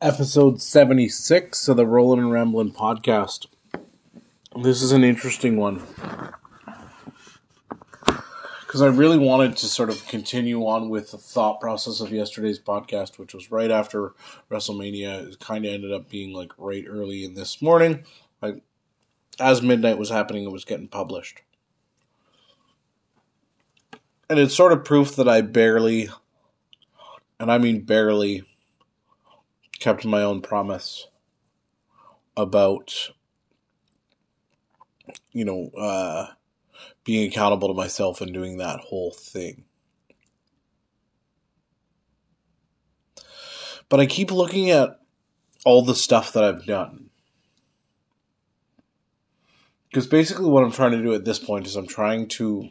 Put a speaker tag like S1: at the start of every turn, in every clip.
S1: episode 76 of the Rollin' and Ramblin' podcast. This is an interesting one. Because I really wanted to sort of continue on with the thought process of yesterday's podcast, which was right after WrestleMania. It kind of ended up being like right early in this morning. Like, as midnight was happening, it was getting published. And it's sort of proof that I barely, and I mean barely, kept my own promise about you know uh, being accountable to myself and doing that whole thing. But i keep looking at all the stuff that i've done. Because basically what i'm trying to do at this point is i'm trying to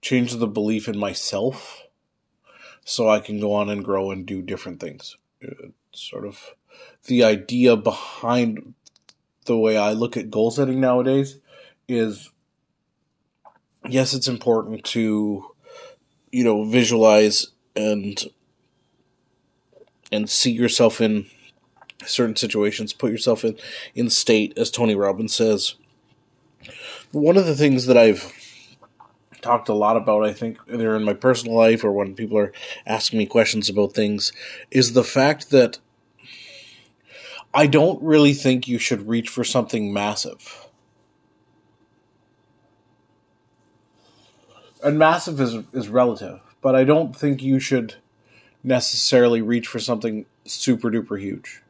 S1: change the belief in myself so I can go on and grow and do different things. It's sort of the idea behind the way I look at goal setting nowadays is yes, it's important to you know visualize and and see yourself in certain situations, put yourself in in state, as Tony Robbins says. One of the things that I've talked a lot about, I think, either in my personal life or when people are asking me questions about things, is the fact that I don't really think you should reach for something massive. And massive is is relative, but I don't think you should necessarily reach for something super duper huge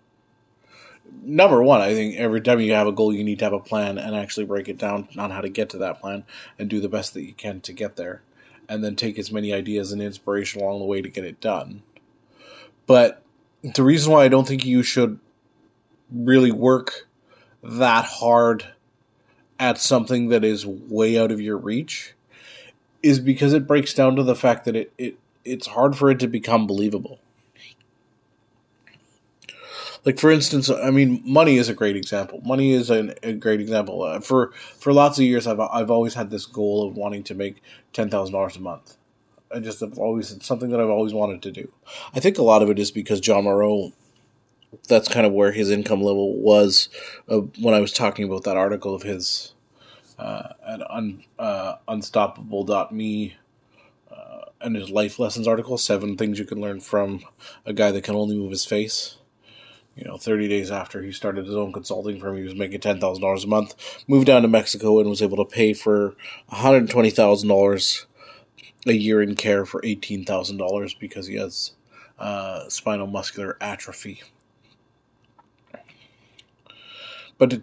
S1: number one, I think every time you have a goal, you need to have a plan and actually break it down on how to get to that plan and do the best that you can to get there. And then take as many ideas and inspiration along the way to get it done. But the reason why I don't think you should really work that hard at something that is way out of your reach is because it breaks down to the fact that it, it it's hard for it to become believable like for instance, I mean, money is a great example. Money is an, a great example. Uh, for for lots of years, I've I've always had this goal of wanting to make ten thousand dollars a month. I just have always it's something that I've always wanted to do. I think a lot of it is because Jon Morrow. That's kind of where his income level was uh, when I was talking about that article of his uh, at un, uh, unstoppable.me uh, and his life lessons article, seven things you can learn from a guy that can only move his face you know, 30 days after he started his own consulting firm, he was making $10,000 a month, moved down to Mexico and was able to pay for $120,000 a year in care for $18,000 because he has uh, spinal muscular atrophy. But to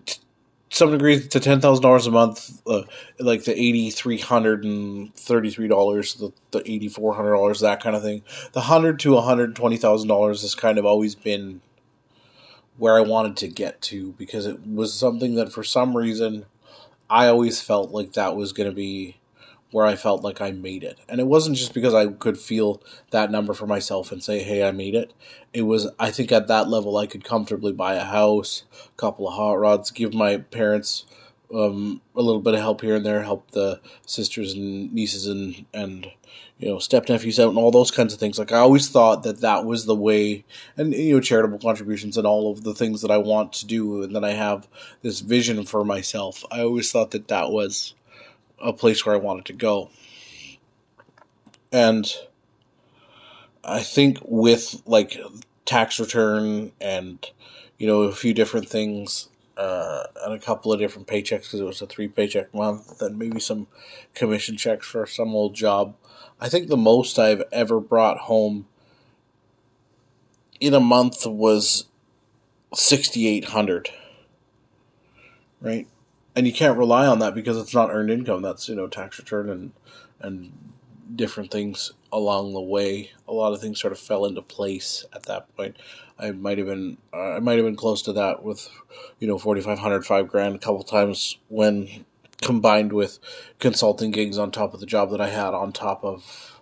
S1: some degree, to $10,000 a month, uh, like the $8,333, the, the $8,400, that kind of thing, the 100 to $120,000 has kind of always been where I wanted to get to because it was something that for some reason I always felt like that was going to be where I felt like I made it. And it wasn't just because I could feel that number for myself and say, hey, I made it. It was, I think at that level, I could comfortably buy a house, a couple of hot rods, give my parents um, a little bit of help here and there, help the sisters and nieces and, and you know, step nephews out and all those kinds of things. Like I always thought that that was the way, and you know, charitable contributions and all of the things that I want to do, and that I have this vision for myself. I always thought that that was a place where I wanted to go, and I think with like tax return and you know a few different things uh, and a couple of different paychecks because it was a three paycheck month, and maybe some commission checks for some old job. I think the most I've ever brought home in a month was sixty eight hundred. Right? And you can't rely on that because it's not earned income. That's, you know, tax return and and different things along the way. A lot of things sort of fell into place at that point. I might have been uh, I might have been close to that with, you know, forty five hundred, five grand a couple times when combined with consulting gigs on top of the job that I had on top of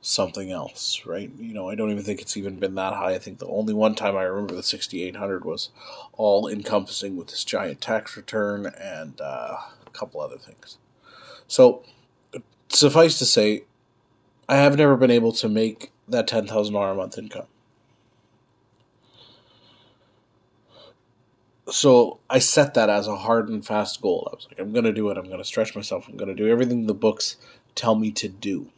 S1: something else, right? You know, I don't even think it's even been that high. I think the only one time I remember the 6800 was all encompassing with this giant tax return and uh, a couple other things. So, suffice to say, I have never been able to make that ten thousand dollar a month income. So I set that as a hard and fast goal. I was like, I'm gonna do it. I'm gonna stretch myself. I'm gonna do everything the books tell me to do.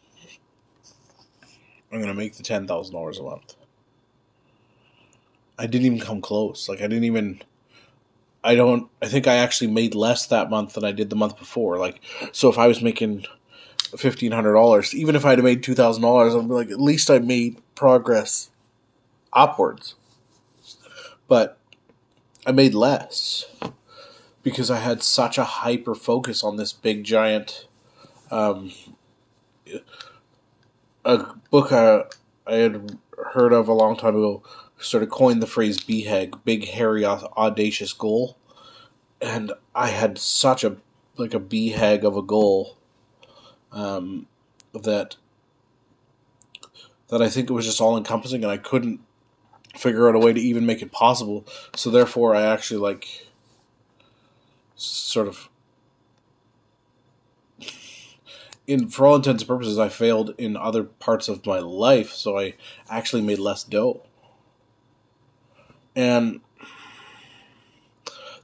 S1: I'm gonna make the ten thousand dollars a month. I didn't even come close. Like I didn't even. I don't. I think I actually made less that month than I did the month before. Like so, if I was making fifteen hundred dollars, even if I'd have made two thousand dollars, I'd be like, at least I made progress upwards. But I made less because I had such a hyper focus on this big giant um, a book I, I had heard of a long time ago sort of coined the phrase BHAG, big hairy audacious goal. And I had such a like a BHAG of a goal um, that that I think it was just all encompassing and I couldn't figure out a way to even make it possible. So therefore, I actually like sort of in for all intents and purposes, I failed in other parts of my life, so I actually made less dough. And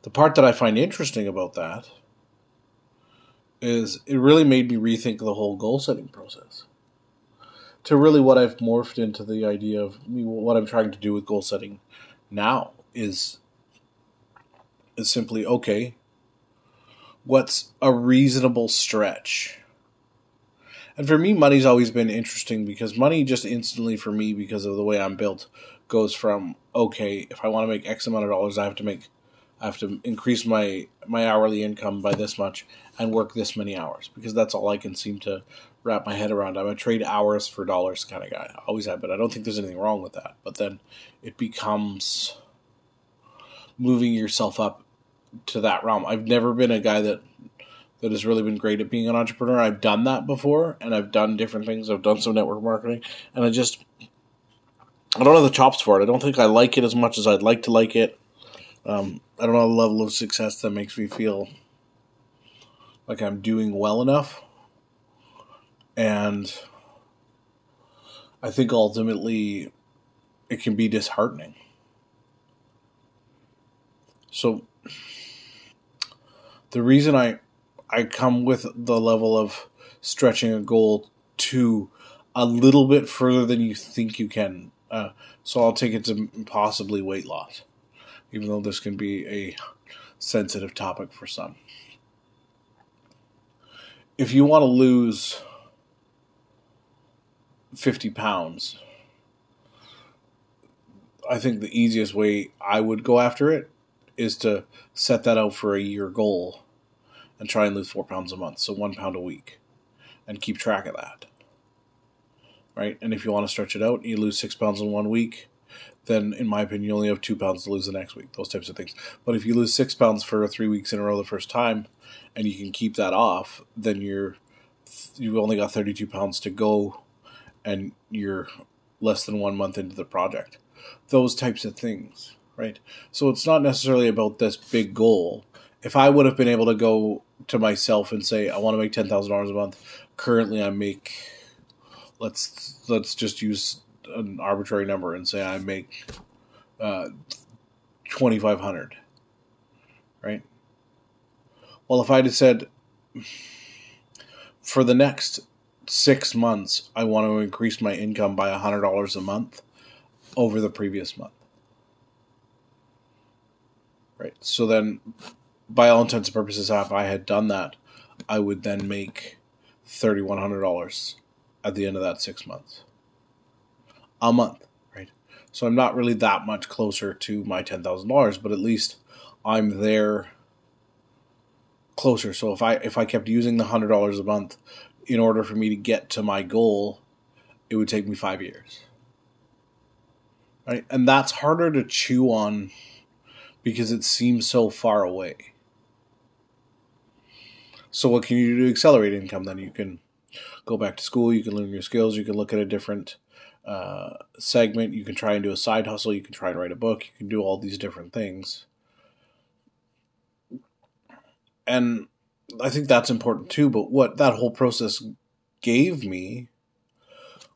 S1: the part that I find interesting about that is it really made me rethink the whole goal setting process to really what I've morphed into the idea of what I'm trying to do with goal setting now is is simply okay. What's a reasonable stretch? And for me, money's always been interesting because money just instantly for me, because of the way I'm built, goes from okay, if I want to make X amount of dollars, I have to make I have to increase my my hourly income by this much and work this many hours because that's all I can seem to wrap my head around. I'm a trade hours for dollars kind of guy. I always have been. I don't think there's anything wrong with that. But then it becomes moving yourself up to that realm. I've never been a guy that that has really been great at being an entrepreneur. I've done that before and I've done different things. I've done some network marketing and I just I don't have the chops for it. I don't think I like it as much as I'd like to like it. Um, I don't know the level of success that makes me feel like I'm doing well enough. And I think ultimately it can be disheartening. So the reason I I come with the level of stretching a goal to a little bit further than you think you can. Uh, so I'll take it to possibly weight loss, even though this can be a sensitive topic for some if you want to lose 50 pounds, I think the easiest way I would go after it is to set that out for a year goal and try and lose four pounds a month, so one pound a week, and keep track of that. Right? And if you want to stretch it out, you lose six pounds in one week, then in my opinion, you only have two pounds to lose the next week, those types of things. But if you lose six pounds for three weeks in a row the first time, and you can keep that off, then you're you've only got 32 pounds to go, and you're less than one month into the project. Those types of things, right? So it's not necessarily about this big goal. If I would have been able to go to myself and say I want to make ten thousand dollars a month, currently I make let's let's just use an arbitrary number and say I make uh, twenty five hundred, right? Well, if I'd have said for the next six months, I want to increase my income by $100 a month over the previous month. Right. So then, by all intents and purposes, if I had done that, I would then make $3,100 at the end of that six months. A month, right? So I'm not really that much closer to my $10,000, but at least I'm there closer. So if I if I kept using the hundred dollars a month in order for me to get to my goal, it would take me five years. Right? And that's harder to chew on because it seems so far away. So what can you do to accelerate income? Then you can go back to school, you can learn your skills, you can look at a different uh, segment, you can try and do a side hustle, you can try and write a book, you can do all these different things and I think that's important too. But what that whole process gave me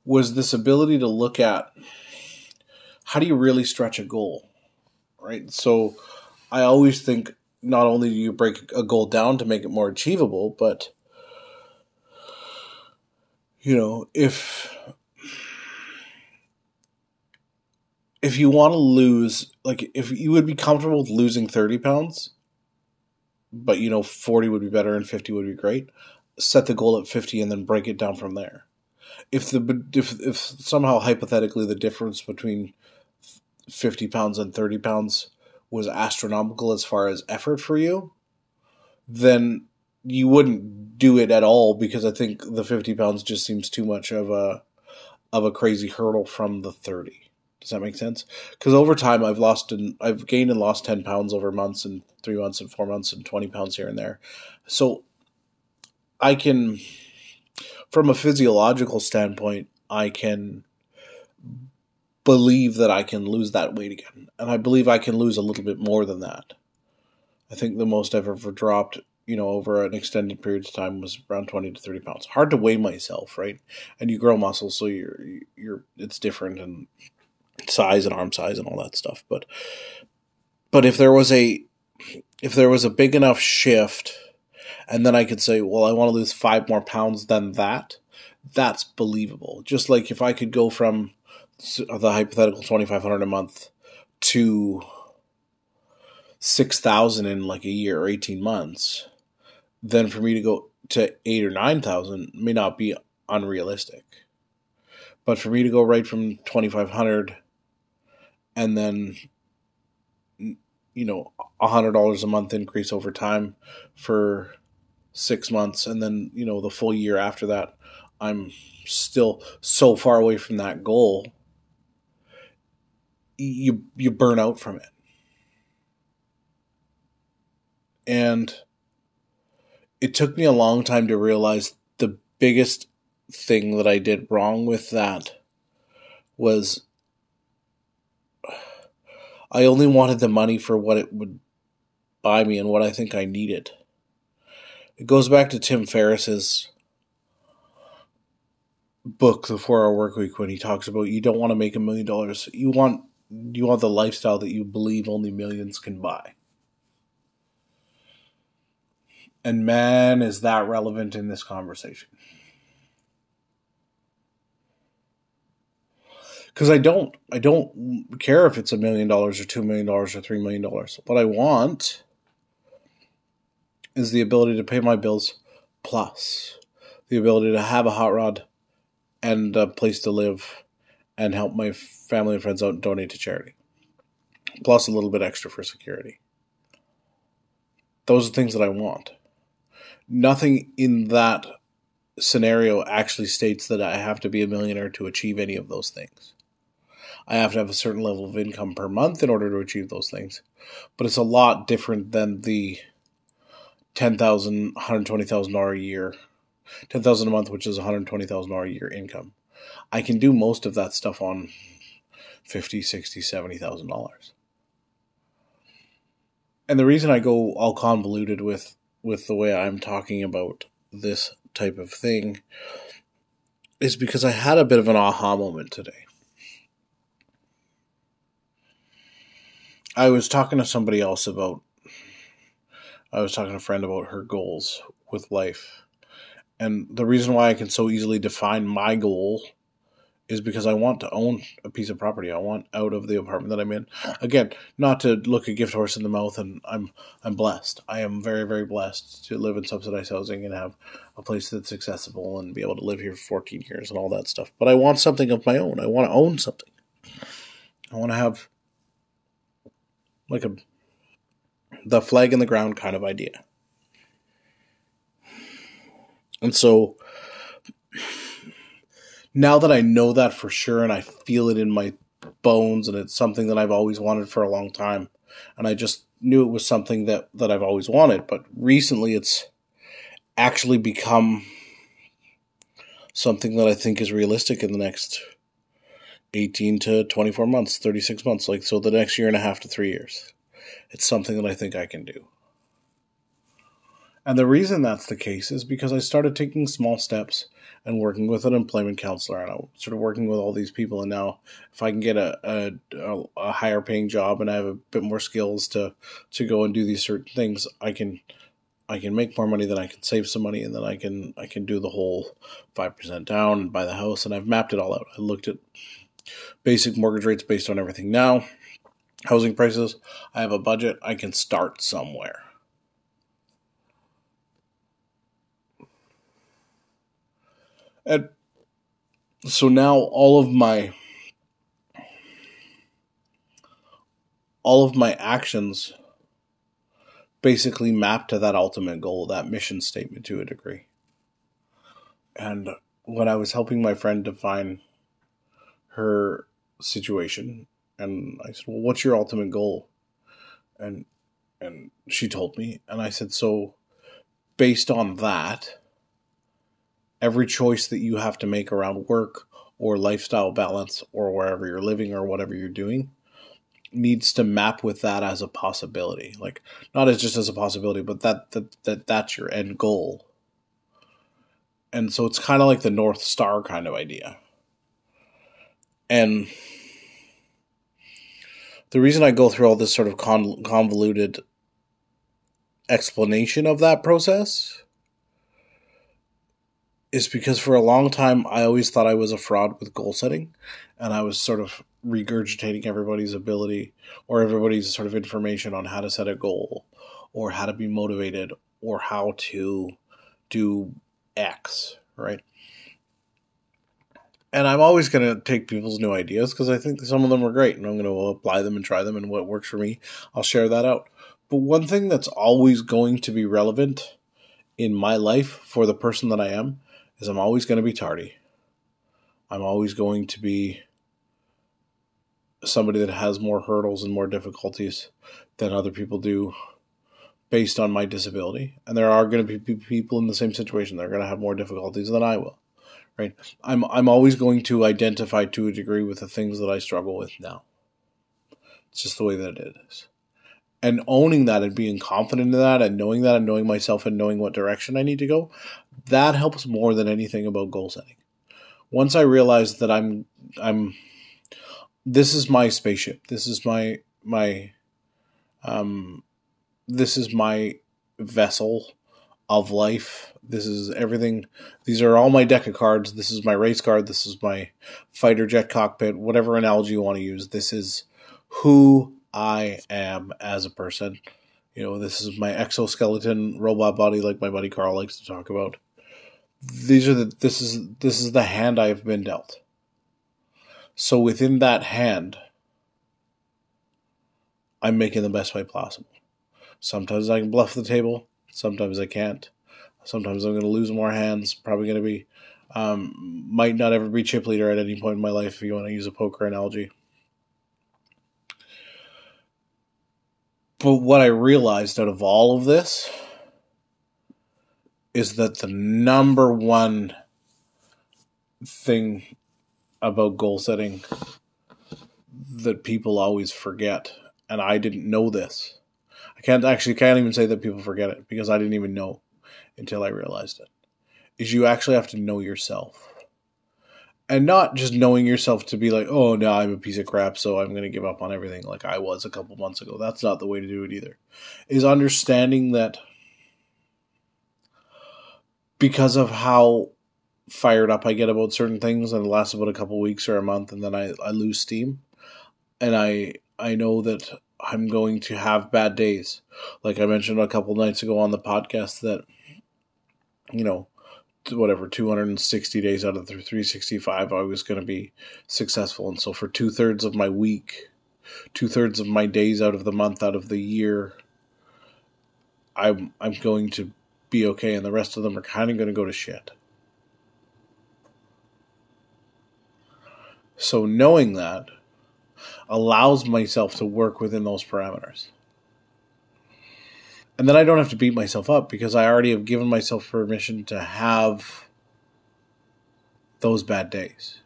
S1: was this ability to look at how do you really stretch a goal, right? So I always think not only do you break a goal down to make it more achievable, but you know, if if you want to lose, like if you would be comfortable with losing 30 pounds, but you know, 40 would be better and 50 would be great, set the goal at 50 and then break it down from there. If the if if somehow hypothetically the difference between 50 pounds and 30 pounds was astronomical as far as effort for you, then you wouldn't do it at all because I think the 50 pounds just seems too much of a of a crazy hurdle from the 30. Does that make sense? Because over time, I've lost and I've gained and lost 10 pounds over months and three months and four months and 20 pounds here and there. So I can, from a physiological standpoint, I can believe that I can lose that weight again. And I believe I can lose a little bit more than that. I think the most I've ever dropped, you know, over an extended period of time was around 20 to 30 pounds. Hard to weigh myself, right? And you grow muscle, so you're, you're, it's different and size and arm size and all that stuff. But, but if there was a, if there was a big enough shift and then I could say, well, I want to lose five more pounds than that, that's believable. Just like if I could go from, the hypothetical 2500 a month to 6000 in like a year or 18 months then for me to go to 8 or 9000 may not be unrealistic but for me to go right from 2500 and then you know a $100 a month increase over time for 6 months and then you know the full year after that I'm still so far away from that goal you you burn out from it. And it took me a long time to realize the biggest thing that I did wrong with that was I only wanted the money for what it would buy me and what I think I needed. It goes back to Tim Ferriss's book, The Four Hour Work Week, when he talks about you don't want to make a million dollars. You want you want the lifestyle that you believe only millions can buy. And man, is that relevant in this conversation. Because I don't, I don't care if it's a million dollars or two million dollars or three million dollars. What I want is the ability to pay my bills plus the ability to have a hot rod and a place to live and help my family and friends out and donate to charity. Plus a little bit extra for security. Those are things that I want. Nothing in that scenario actually states that I have to be a millionaire to achieve any of those things. I have to have a certain level of income per month in order to achieve those things. But it's a lot different than the ten thousand, hundred twenty thousand dollar a year, ten thousand a month, which is one hundred twenty thousand dollar a year income. I can do most of that stuff on fifty, sixty, seventy thousand dollars. And the reason I go all convoluted with with the way I'm talking about this type of thing is because I had a bit of an aha moment today. I was talking to somebody else about I was talking to a friend about her goals with life. And the reason why I can so easily define my goal is because I want to own a piece of property. I want out of the apartment that I'm in. Again, not to look a gift horse in the mouth, and I'm I'm blessed. I am very very blessed to live in subsidized housing and have a place that's accessible and be able to live here for 14 years and all that stuff. But I want something of my own. I want to own something. I want to have like a the flag in the ground kind of idea. And so now that I know that for sure and I feel it in my bones and it's something that I've always wanted for a long time and I just knew it was something that that I've always wanted but recently it's actually become something that I think is realistic in the next 18 to 24 months 36 months like so the next year and a half to 3 years it's something that I think I can do And the reason that's the case is because I started taking small steps and working with an employment counselor and I'm sort of working with all these people. And now, if I can get a, a, a higher paying job and I have a bit more skills to to go and do these certain things, I can I can make more money, then I can save some money, and then I can I can do the whole five percent down and buy the house. And I've mapped it all out. I looked at basic mortgage rates based on everything now, housing prices. I have a budget. I can start somewhere. And so now all of my all of my actions basically map to that ultimate goal, that mission statement to a degree. And when I was helping my friend define her situation, and I said, "Well, what's your ultimate goal?" and and she told me, and I said, "So, based on that, every choice that you have to make around work or lifestyle balance or wherever you're living or whatever you're doing needs to map with that as a possibility. Like not as just as a possibility but that that, that that's your end goal. And so it's kind of like the north star kind of idea and the reason i go through all this sort of convoluted explanation of that process is because for a long time I always thought I was a fraud with goal setting, and I was sort of regurgitating everybody's ability or everybody's sort of information on how to set a goal or how to be motivated or how to do X, right? And I'm always going to take people's new ideas because I think some of them are great and I'm going to apply them and try them and what works for me, I'll share that out. But one thing that's always going to be relevant in my life for the person that I am is I'm always going to be tardy. I'm always going to be somebody that has more hurdles and more difficulties than other people do based on my disability. And there are going to be people in the same situation that are going to have more difficulties than I will. Right? I'm I'm always going to identify to a degree with the things that I struggle with now. It's just the way that it is and owning that and being confident in that and knowing that and knowing myself and knowing what direction I need to go, that helps more than anything about goal setting. Once I realize that I'm I'm this is my spaceship. This is my my um this is my vessel of life. This is everything. These are all my deck of cards. This is my race card. This is my fighter jet cockpit, whatever analogy you want to use. This is who I am as a person. You know, this is my exoskeleton robot body, like my buddy Carl likes to talk about. These are the this is this is the hand I've been dealt. So within that hand, I'm making the best fight possible. Sometimes I can bluff the table. Sometimes I can't. Sometimes I'm going to lose more hands. Probably going to be, um, might not ever be chip leader at any point in my life if you want to use a poker analogy. But what I realized out of all of this is that the number one thing about goal setting that people always forget, and I didn't know this. Can't actually can't even say that people forget it because I didn't even know until I realized it. Is you actually have to know yourself and not just knowing yourself to be like, oh no, I'm a piece of crap, so I'm going to give up on everything like I was a couple months ago. That's not the way to do it either. Is understanding that because of how fired up I get about certain things, and it lasts about a couple weeks or a month, and then I, I lose steam, and I I know that I'm going to have bad days. Like I mentioned a couple nights ago on the podcast that you know whatever 260 days out of the 365 i was going to be successful and so for two-thirds of my week two-thirds of my days out of the month out of the year i'm i'm going to be okay and the rest of them are kind of going to go to shit so knowing that allows myself to work within those parameters and then I don't have to beat myself up because I already have given myself permission to have those bad days.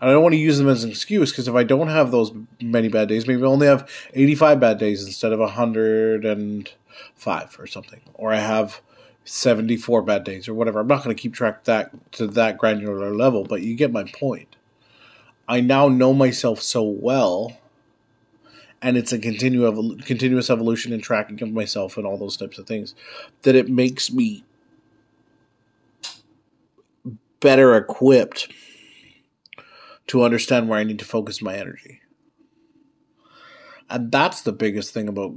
S1: And I don't want to use them as an excuse because if I don't have those many bad days, maybe I only have 85 bad days instead of 105 or something. Or I have 74 bad days or whatever. I'm not going to keep track that to that granular level, but you get my point. I now know myself so well and it's a continue continuous evolution and tracking of myself and all those types of things that it makes me better equipped to understand where I need to focus my energy. And that's the biggest thing about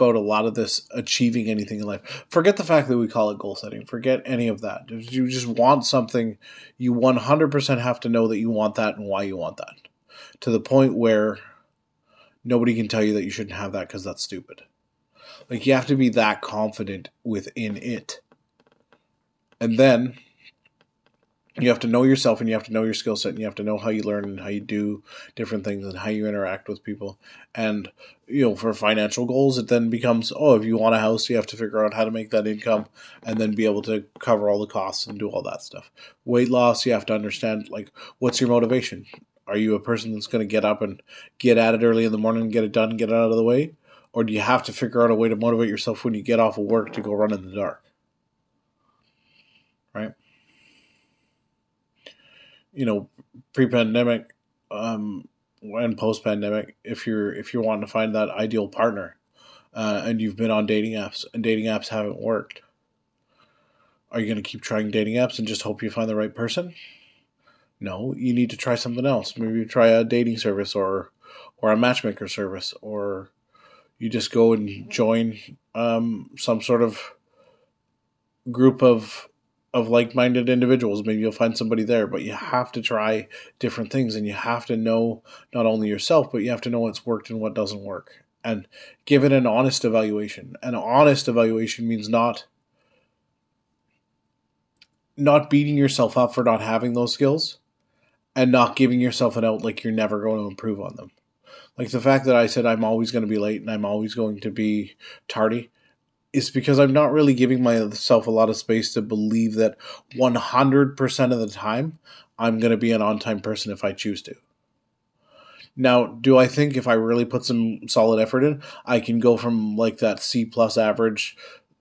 S1: about a lot of this achieving anything in life. Forget the fact that we call it goal setting. Forget any of that. If you just want something, you 100% have to know that you want that and why you want that. To the point where nobody can tell you that you shouldn't have that because that's stupid. Like you have to be that confident within it. And then you have to know yourself and you have to know your skill set and you have to know how you learn and how you do different things and how you interact with people. And you know for financial goals it then becomes oh if you want a house you have to figure out how to make that income and then be able to cover all the costs and do all that stuff. Weight loss you have to understand like what's your motivation? Are you a person that's going to get up and get at it early in the morning and get it done get it out of the way? Or do you have to figure out a way to motivate yourself when you get off of work to go run in the dark you know, pre-pandemic um, and post-pandemic, if you're if you're wanting to find that ideal partner, uh, and you've been on dating apps and dating apps haven't worked, are you going to keep trying dating apps and just hope you find the right person? No, you need to try something else. Maybe try a dating service or or a matchmaker service, or you just go and join um, some sort of group of of like-minded individuals. Maybe you'll find somebody there but you have to try different things and you have to know not only yourself but you have to know what's worked and what doesn't work. And give it an honest evaluation. An honest evaluation means not not beating yourself up for not having those skills and not giving yourself an out like you're never going to improve on them. Like the fact that i said i'm always going to be late and i'm always going to be tardy is because I'm not really giving myself a lot of space to believe that 100% of the time I'm going to be an on time person if I choose to. Now, do I think if I really put some solid effort in, I can go from like that C plus average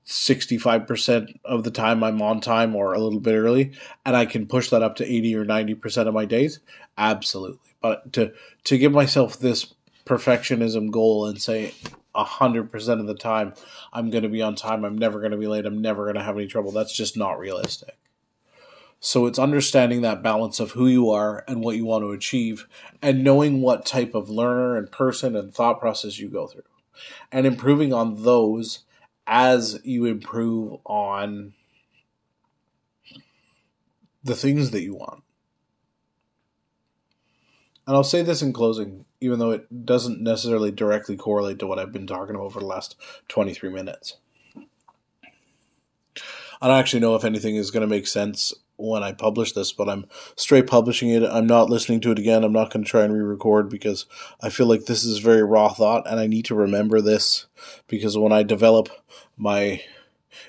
S1: 65% of the time I'm on time or a little bit early and I can push that up to 80 or 90% of my days? Absolutely. But to to give myself this perfectionism goal and say hundred percent of the time I'm going to be on time. I'm never going to be late. I'm never going to have any trouble. That's just not realistic. So it's understanding that balance of who you are and what you want to achieve, and knowing what type of learner and person and thought process you go through, and improving on those as you improve on the things that you want. And I'll say this in closing even though it doesn't necessarily directly correlate to what I've been talking about for the last 23 minutes. I don't actually know if anything is going to make sense when I publish this, but I'm straight publishing it. I'm not listening to it again. I'm not going to try and re record because I feel like this is very raw thought and I need to remember this because when I develop my.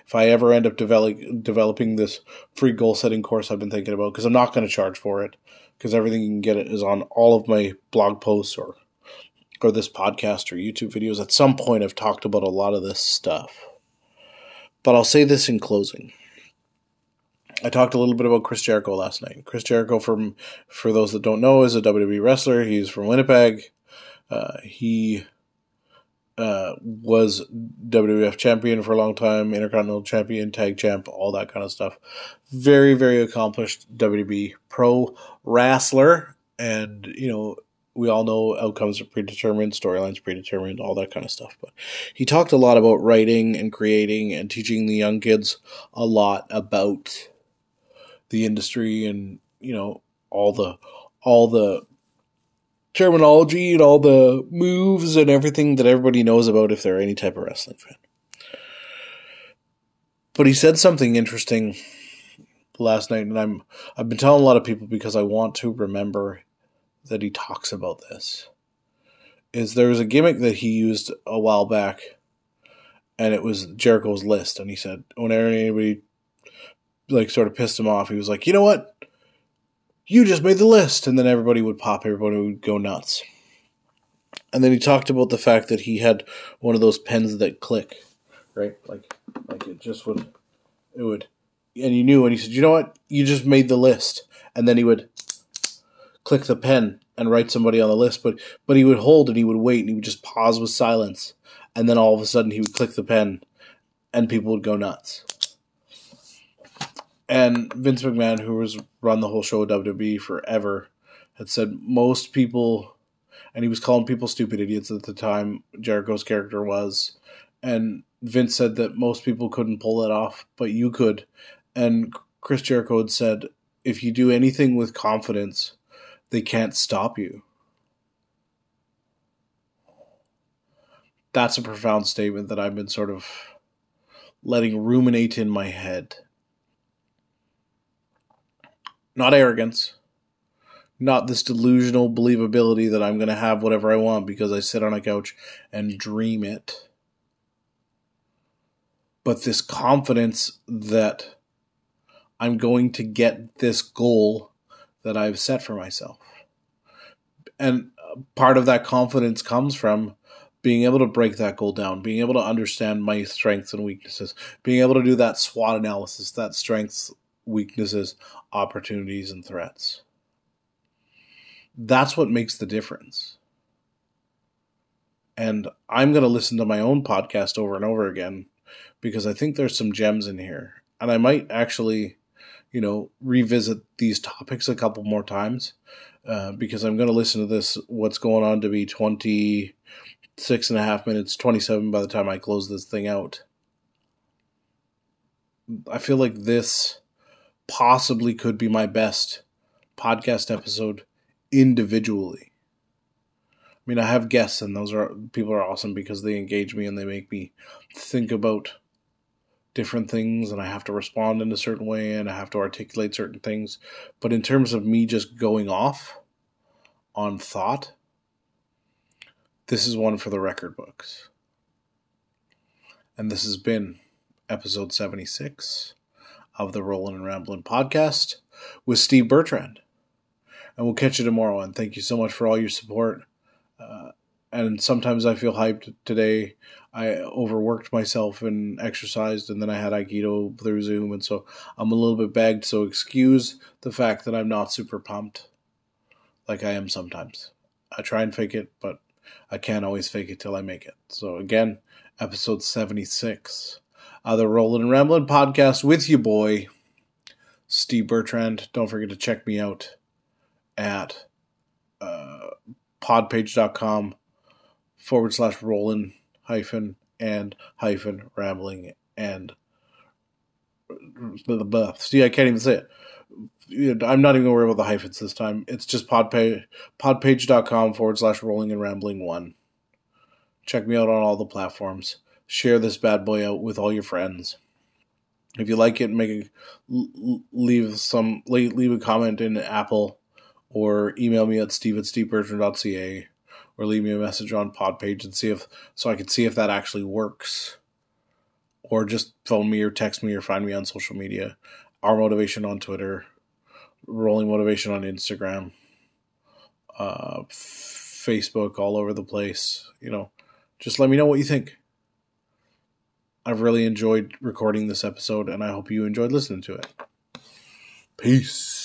S1: If I ever end up develop, developing this free goal setting course I've been thinking about, because I'm not going to charge for it, because everything you can get it is on all of my blog posts or or this podcast or YouTube videos. At some point, I've talked about a lot of this stuff. But I'll say this in closing. I talked a little bit about Chris Jericho last night. Chris Jericho, from for those that don't know, is a WWE wrestler. He's from Winnipeg. Uh, he uh, was WWF champion for a long time, Intercontinental champion, tag champ, all that kind of stuff. Very, very accomplished WWE pro wrestler, and you know we all know outcomes are predetermined, storylines predetermined, all that kind of stuff. But he talked a lot about writing and creating and teaching the young kids a lot about the industry and you know all the all the terminology and all the moves and everything that everybody knows about if they're any type of wrestling fan. But he said something interesting last night, and I'm I've been telling a lot of people because I want to remember that he talks about this. Is there was a gimmick that he used a while back, and it was Jericho's list, and he said whenever anybody like sort of pissed him off, he was like, you know what, You just made the list. And then everybody would pop, everybody would go nuts. And then he talked about the fact that he had one of those pens that click, right? Like, like it just would, it would, and you knew. And he said, "You know what? You just made the list." And then he would click the pen and write somebody on the list, but but he would hold and he would wait and he would just pause with silence, and then all of a sudden he would click the pen, and people would go nuts. And Vince McMahon, who was run the whole show of WWE forever, had said most people and he was calling people stupid idiots at the time. Jericho's character was, and Vince said that most people couldn't pull that off, but you could. And Chris Jericho had said, if you do anything with confidence, they can't stop you. That's a profound statement that I've been sort of letting ruminate in my head. Not arrogance, not this delusional believability that I'm going to have whatever I want because I sit on a couch and dream it. But this confidence that I'm going to get this goal that I've set for myself. And part of that confidence comes from being able to break that goal down, being able to understand my strengths and weaknesses, being able to do that SWOT analysis, that strengths, weaknesses, opportunities, and threats. That's what makes the difference. And I'm going to listen to my own podcast over and over again because I think there's some gems in here. And I might actually, you know, revisit these topics a couple more times uh, because I'm going to listen to this, what's going on to be 26 and a half minutes, 27 by the time I close this thing out. I feel like this possibly could be my best podcast episode individually. I mean, I have guests, and those are people are awesome because they engage me and they make me think about different things, and I have to respond in a certain way, and I have to articulate certain things. But in terms of me just going off on thought, this is one for the record books. And this has been episode 76 of the Rollin' and Ramblin' podcast with Steve Bertrand and we'll catch you tomorrow. And thank you so much for all your support. Uh, and sometimes I feel hyped. Today, I overworked myself and exercised, and then I had Aikido through Zoom, and so I'm a little bit bagged. So excuse the fact that I'm not super pumped, like I am sometimes. I try and fake it, but I can't always fake it till I make it. So again, episode 76 of the Rollin' and Ramblin' podcast with you, boy, Steve Bertrand. Don't forget to check me out at uh, podpage.com forward slash rolling hyphen and hyphen rambling and the blah. See, I can't even say it. I'm not even gonna worry about the hyphens this time. It's just podpage podpage.com forward slash rolling and rambling one. Check me out on all the platforms. Share this bad boy out with all your friends. If you like it, make a, leave some leave, leave a comment in Apple or email me at steve at stevebertrand.ca or leave me a message on Podpage and see if so I can see if that actually works. Or just phone me or text me or find me on social media. Our motivation on Twitter, rolling motivation on Instagram, uh, Facebook, all over the place. You know, just let me know what you think. I've really enjoyed recording this episode, and I hope you enjoyed listening to it. Peace.